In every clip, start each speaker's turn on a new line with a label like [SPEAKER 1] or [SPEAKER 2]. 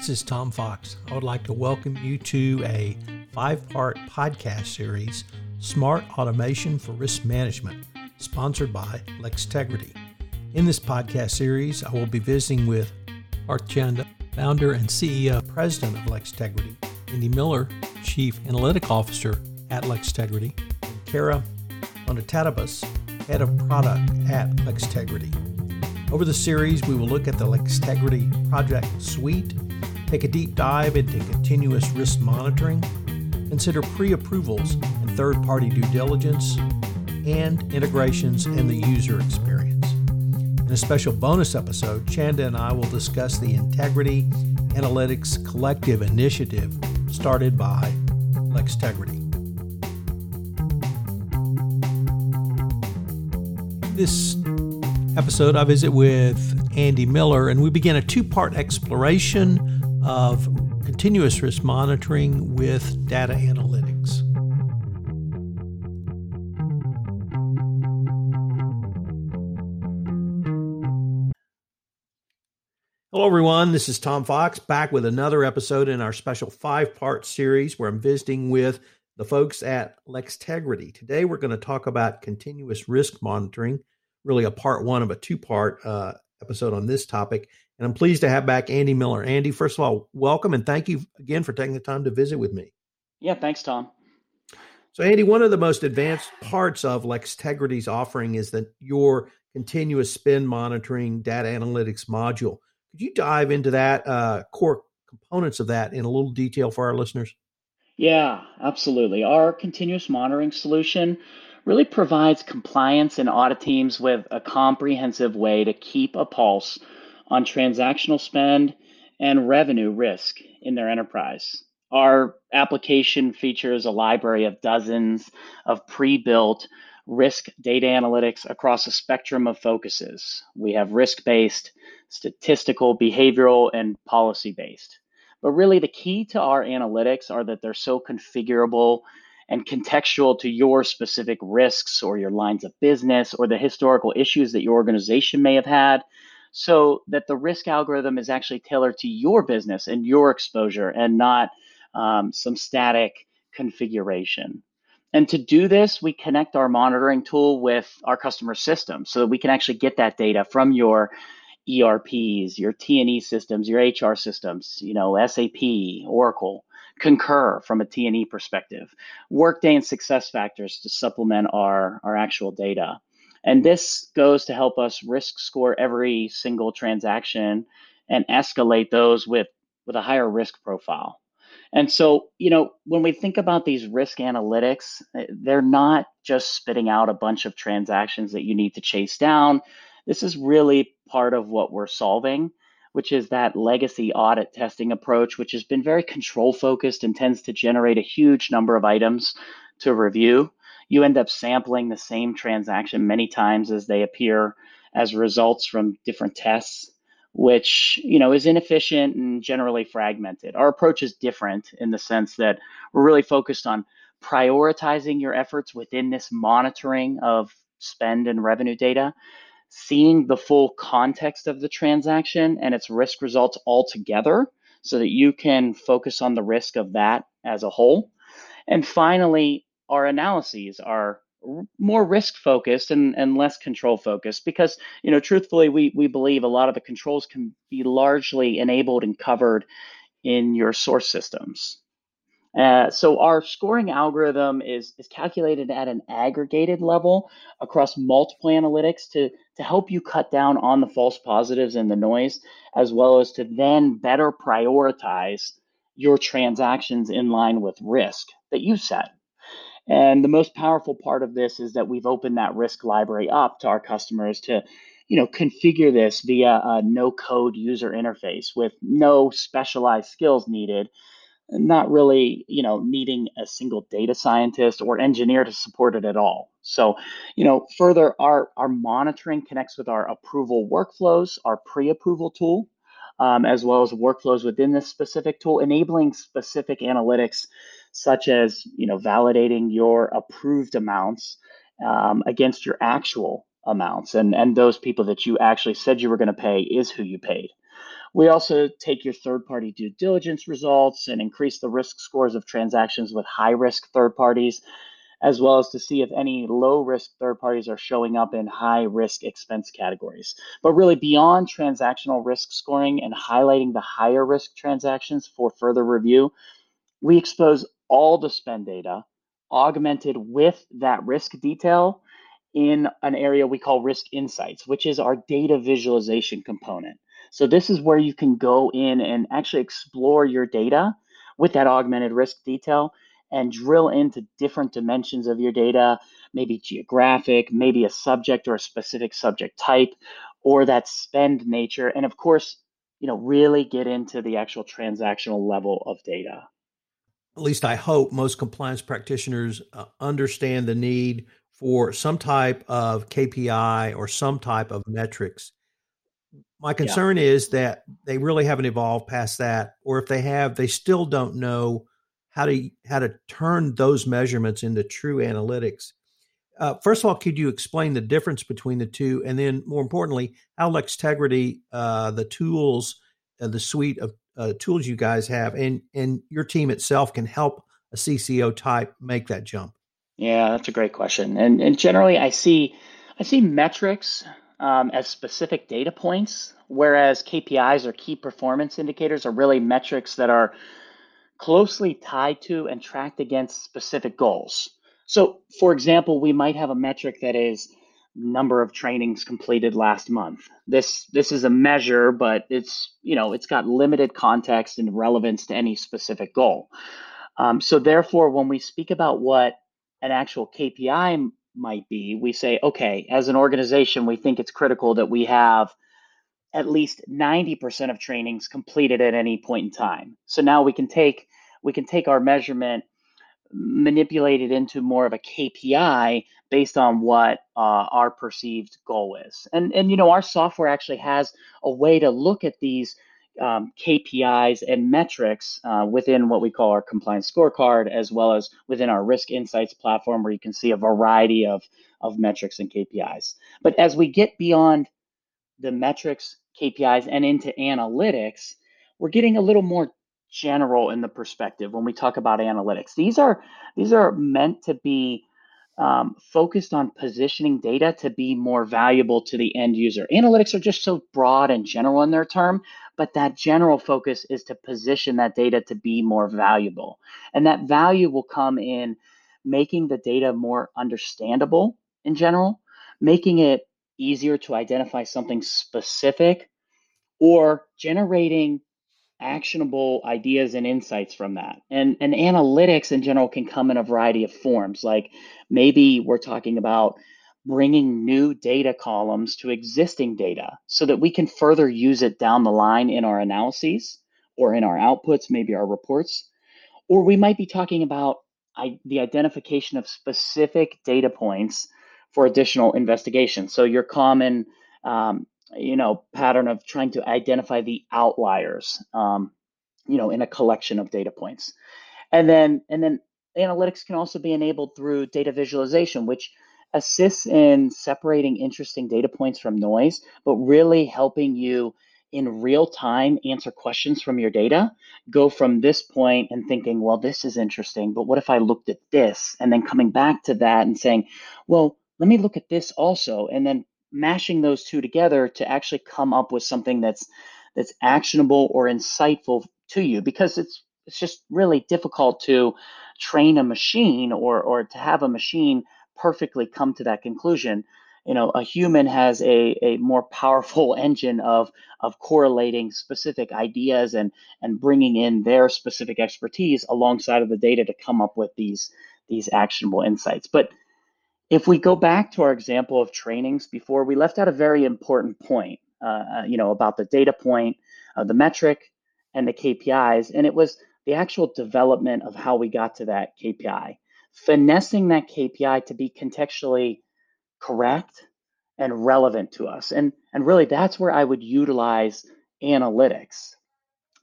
[SPEAKER 1] This is Tom Fox. I would like to welcome you to a five part podcast series, Smart Automation for Risk Management, sponsored by LexTegrity. In this podcast series, I will be visiting with Parth Chanda, founder and CEO, president of LexTegrity, Andy Miller, chief analytic officer at LexTegrity, and Kara Onotatabas, head of product at LexTegrity. Over the series, we will look at the LexTegrity project suite, take a deep dive into continuous risk monitoring, consider pre approvals and third party due diligence, and integrations and the user experience. In a special bonus episode, Chanda and I will discuss the Integrity Analytics Collective initiative started by LexTegrity. This episode, I visit with Andy Miller, and we begin a two part exploration of continuous risk monitoring with data analytics. Hello, everyone. This is Tom Fox back with another episode in our special five part series where I'm visiting with the folks at LexTegrity. Today, we're going to talk about continuous risk monitoring, really a part one of a two part uh, episode on this topic. And I'm pleased to have back Andy Miller. Andy, first of all, welcome and thank you again for taking the time to visit with me.
[SPEAKER 2] Yeah, thanks, Tom.
[SPEAKER 1] So, Andy, one of the most advanced parts of LexTegrity's offering is that your continuous spend monitoring data analytics module. Could you dive into that uh, core components of that in a little detail for our listeners?
[SPEAKER 2] Yeah, absolutely. Our continuous monitoring solution really provides compliance and audit teams with a comprehensive way to keep a pulse on transactional spend and revenue risk in their enterprise. Our application features a library of dozens of pre built risk data analytics across a spectrum of focuses. We have risk based, statistical, behavioral, and policy based. But really, the key to our analytics are that they're so configurable and contextual to your specific risks or your lines of business or the historical issues that your organization may have had so that the risk algorithm is actually tailored to your business and your exposure and not um, some static configuration. And to do this, we connect our monitoring tool with our customer system so that we can actually get that data from your ERPs, your T&E systems, your HR systems, you know, SAP, Oracle, Concur from a T&E perspective, Workday and SuccessFactors to supplement our, our actual data. And this goes to help us risk score every single transaction and escalate those with, with a higher risk profile. And so, you know, when we think about these risk analytics, eh, they're not just spitting out a bunch of transactions that you need to chase down. This is really part of what we're solving, which is that legacy audit testing approach, which has been very control focused and tends to generate a huge number of items to review. You end up sampling the same transaction many times as they appear as results from different tests which you know is inefficient and generally fragmented. Our approach is different in the sense that we're really focused on prioritizing your efforts within this monitoring of spend and revenue data, seeing the full context of the transaction and its risk results all together so that you can focus on the risk of that as a whole. And finally, our analyses are more risk focused and, and less control focused because you know truthfully we, we believe a lot of the controls can be largely enabled and covered in your source systems uh, so our scoring algorithm is, is calculated at an aggregated level across multiple analytics to, to help you cut down on the false positives and the noise, as well as to then better prioritize your transactions in line with risk that you set. And the most powerful part of this is that we've opened that risk library up to our customers to, you know, configure this via a no code user interface with no specialized skills needed, not really, you know, needing a single data scientist or engineer to support it at all. So, you know, further our our monitoring connects with our approval workflows, our pre-approval tool, um, as well as workflows within this specific tool, enabling specific analytics such as you know validating your approved amounts um, against your actual amounts and and those people that you actually said you were going to pay is who you paid We also take your third party due diligence results and increase the risk scores of transactions with high risk third parties, as well as to see if any low risk third parties are showing up in high risk expense categories. But really, beyond transactional risk scoring and highlighting the higher risk transactions for further review, we expose all the spend data augmented with that risk detail in an area we call risk insights, which is our data visualization component. So this is where you can go in and actually explore your data with that augmented risk detail and drill into different dimensions of your data, maybe geographic, maybe a subject or a specific subject type, or that spend nature. And of course, you know, really get into the actual transactional level of data.
[SPEAKER 1] At least I hope most compliance practitioners uh, understand the need for some type of KPI or some type of metrics. My concern yeah. is that they really haven't evolved past that, or if they have, they still don't know how to how to turn those measurements into true analytics. Uh, first of all, could you explain the difference between the two, and then more importantly, how Lextegrity, uh, the tools, uh, the suite of uh, tools you guys have, and and your team itself can help a CCO type make that jump?
[SPEAKER 2] Yeah, that's a great question. And and generally, I see I see metrics um, as specific data points, whereas KPIs or key performance indicators are really metrics that are closely tied to and tracked against specific goals. So, for example, we might have a metric that is number of trainings completed last month. This this is a measure, but it's you know it's got limited context and relevance to any specific goal. Um, so therefore, when we speak about what an actual KPI might be, we say, okay, as an organization, we think it's critical that we have at least 90% of trainings completed at any point in time. So now we can take we can take our measurement manipulate it into more of a KPI based on what uh, our perceived goal is. And and you know our software actually has a way to look at these um, KPIs and metrics uh, within what we call our compliance scorecard, as well as within our risk insights platform, where you can see a variety of, of metrics and KPIs. But as we get beyond the metrics, KPIs, and into analytics, we're getting a little more general in the perspective when we talk about analytics. These are these are meant to be um, focused on positioning data to be more valuable to the end user. Analytics are just so broad and general in their term, but that general focus is to position that data to be more valuable. And that value will come in making the data more understandable in general, making it easier to identify something specific, or generating actionable ideas and insights from that. And, and analytics in general can come in a variety of forms. Like maybe we're talking about bringing new data columns to existing data so that we can further use it down the line in our analyses or in our outputs, maybe our reports. Or we might be talking about the identification of specific data points for additional investigation. So your common um, you know pattern of trying to identify the outliers um, you know in a collection of data points. And then and then analytics can also be enabled through data visualization which assists in separating interesting data points from noise but really helping you in real time answer questions from your data. Go from this point and thinking well this is interesting but what if i looked at this? And then coming back to that and saying well let me look at this also. And then mashing those two together to actually come up with something that's that's actionable or insightful to you because it's it's just really difficult to train a machine or or to have a machine perfectly come to that conclusion. You know a human has a, a more powerful engine of of correlating specific ideas and and bringing in their specific expertise alongside of the data to come up with these these actionable insights. But if we go back to our example of trainings before, we left out a very important point, uh, uh you know, about the data point, uh, the metric, and the KPIs, and it was the actual development of how we got to that KPI, finessing that KPI to be contextually correct and relevant to us, and and really that's where I would utilize analytics.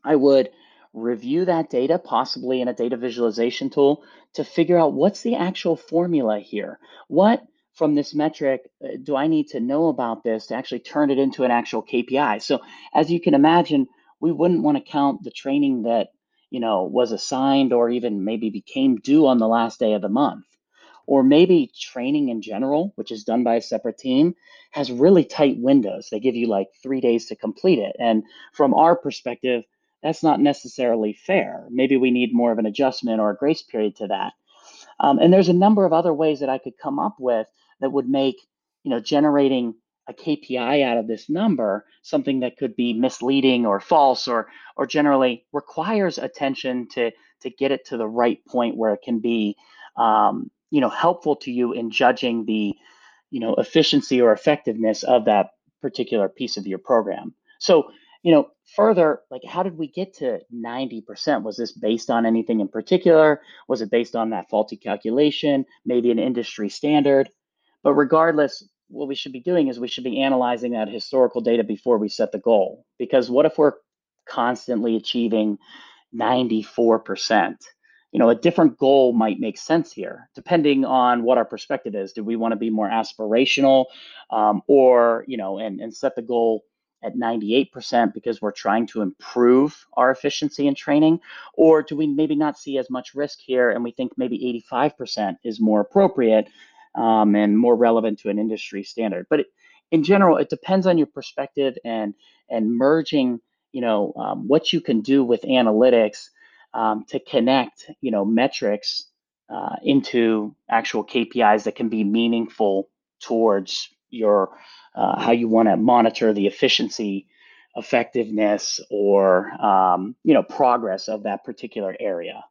[SPEAKER 2] I would review that data, possibly in a data visualization tool, to figure out what's the actual formula here. What from this metric uh, do I need to know about this to actually turn it into an actual KPI? So, as you can imagine, we wouldn't want to count the training that you know was assigned or even maybe became due on the last day of the month or maybe training in general which is done by a separate team has really tight windows they give you like three days to complete it and from our perspective that's not necessarily fair maybe we need more of an adjustment or a grace period to that um, and there's a number of other ways that i could come up with that would make you know generating a KPI out of this number, something that could be misleading or false or or generally requires attention to to get it to the right point where it can be um, you know helpful to you in judging the you know efficiency or effectiveness of that particular piece of your program. So you know further like how did we get to 90% was this based on anything in particular was it based on that faulty calculation maybe an industry standard but regardless what we should be doing is we should be analyzing that historical data before we set the goal. Because what if we're constantly achieving 94%? You know, a different goal might make sense here, depending on what our perspective is. Do we want to be more aspirational, um, or you know, and and set the goal at 98% because we're trying to improve our efficiency in training, or do we maybe not see as much risk here and we think maybe 85% is more appropriate um, and more relevant to an industry standard. But it, in general, it depends on your perspective and and merging, you know, um, what you can do with analytics um, to connect, you know, metrics uh, into actual KPIs that can be meaningful towards your uh, how you want to monitor the efficiency, effectiveness, or um, you know, progress of that particular area.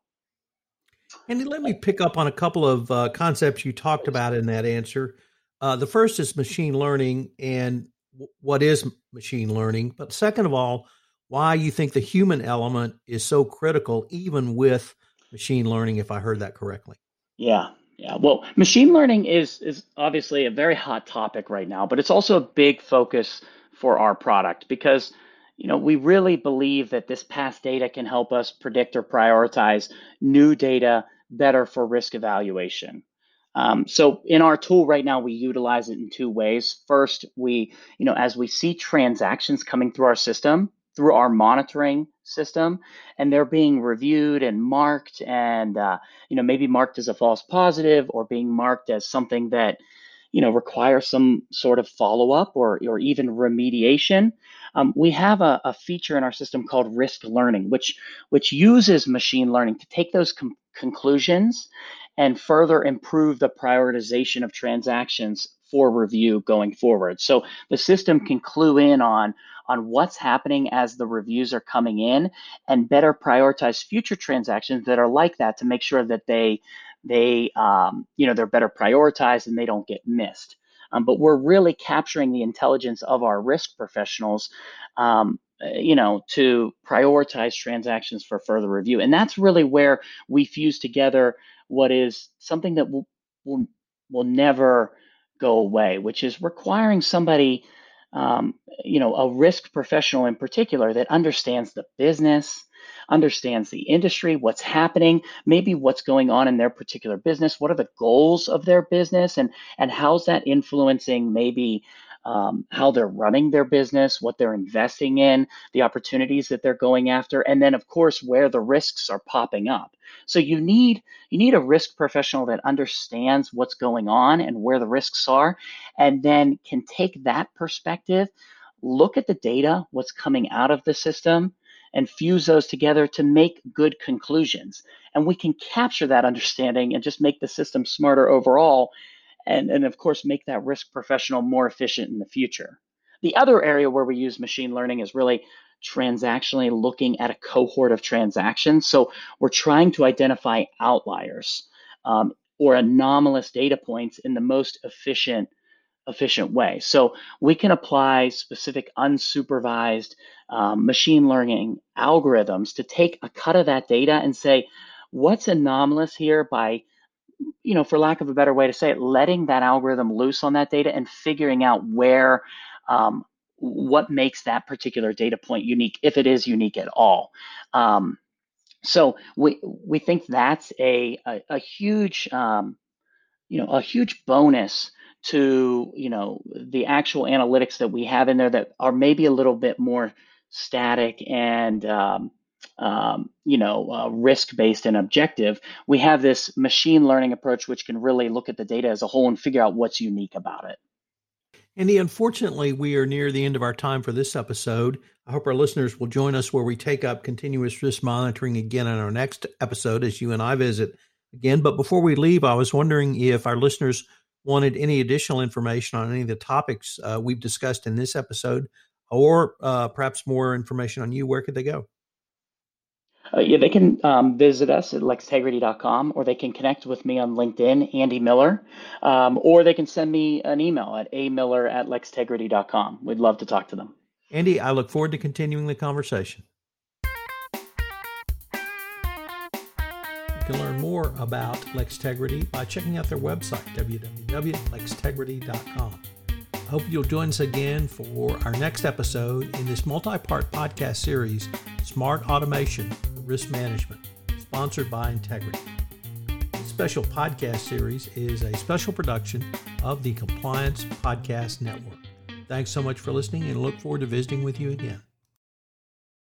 [SPEAKER 1] Andy, let me pick up on a couple of uh, concepts you talked about in that answer. Uh, the first is machine learning and w- what is machine learning. But second of all, why you think the human element is so critical, even with machine learning, if I heard that correctly.
[SPEAKER 2] Yeah, yeah. Well, machine learning is is obviously a very hot topic right now, but it's also a big focus for our product because you know, we really believe that this past data can help us predict or prioritize new data better for risk evaluation. Um, so in our tool right now, we utilize it in two ways. First, we, you know, as we see transactions coming through our system, through our monitoring system, and they're being reviewed and marked, and uh, you know, maybe marked as a false positive or being marked as something that you know require some sort of follow up or or even remediation, um, we have a, a, feature in our system called risk learning, which which uses machine learning to take those com- conclusions and further improve the prioritization of transactions for review going forward. So the system can clue in on on what's happening as the reviews are coming in and better prioritize future transactions that are like that to make sure that they they um, you know they're better prioritized and they don't get missed. Um, but we're really capturing the intelligence of our risk professionals, um, you know, to prioritize transactions for further review. And that's really where we fuse together what is something that will will, will never go away, which is requiring somebody, um, you know, a risk professional in particular that understands the business, understands the industry, what's happening, maybe what's going on in their particular business, what are the goals of their business, and and how's that influencing maybe um, how they're running their business, what they're investing in, the opportunities that they're going after, and then of course where the risks are popping up. So you need you need a risk professional that understands what's going on and where the risks are, and then can take that perspective, look at the data, what's coming out of the system, and fuse those together to make good conclusions. And we can capture that understanding and just make the system smarter overall. And, and of course, make that risk professional more efficient in the future. The other area where we use machine learning is really transactionally looking at a cohort of transactions. So we're trying to identify outliers um, or anomalous data points in the most efficient efficient way. So we can apply specific unsupervised um, machine learning algorithms to take a cut of that data and say, what's anomalous here by, you know, for lack of a better way to say it, letting that algorithm loose on that data and figuring out where, um, what makes that particular data point unique, if it is unique at all. Um, so we we think that's a a, a huge um, you know a huge bonus to you know the actual analytics that we have in there that are maybe a little bit more static and um, um, you know uh, risk based and objective. We have this machine learning approach which can really look at the data as a whole and figure out what's unique about it.
[SPEAKER 1] Andy, unfortunately, we are near the end of our time for this episode. I hope our listeners will join us where we take up continuous risk monitoring again in our next episode as you and I visit again. But before we leave, I was wondering if our listeners wanted any additional information on any of the topics uh, we've discussed in this episode, or uh, perhaps more information on you, where could they go?
[SPEAKER 2] Uh, yeah, they can um, visit us at lextegrity.com or they can connect with me on LinkedIn, Andy Miller, um, or they can send me an email at amiller at lextegrity.com. We'd love to talk to them.
[SPEAKER 1] Andy, I look forward to continuing the conversation. You can learn more about Lextegrity by checking out their website, www.lextegrity.com. I hope you'll join us again for our next episode in this multi part podcast series, Smart Automation Risk Management, sponsored by LexTegrity. This special podcast series is a special production of the Compliance Podcast Network. Thanks so much for listening and look forward to visiting with you again.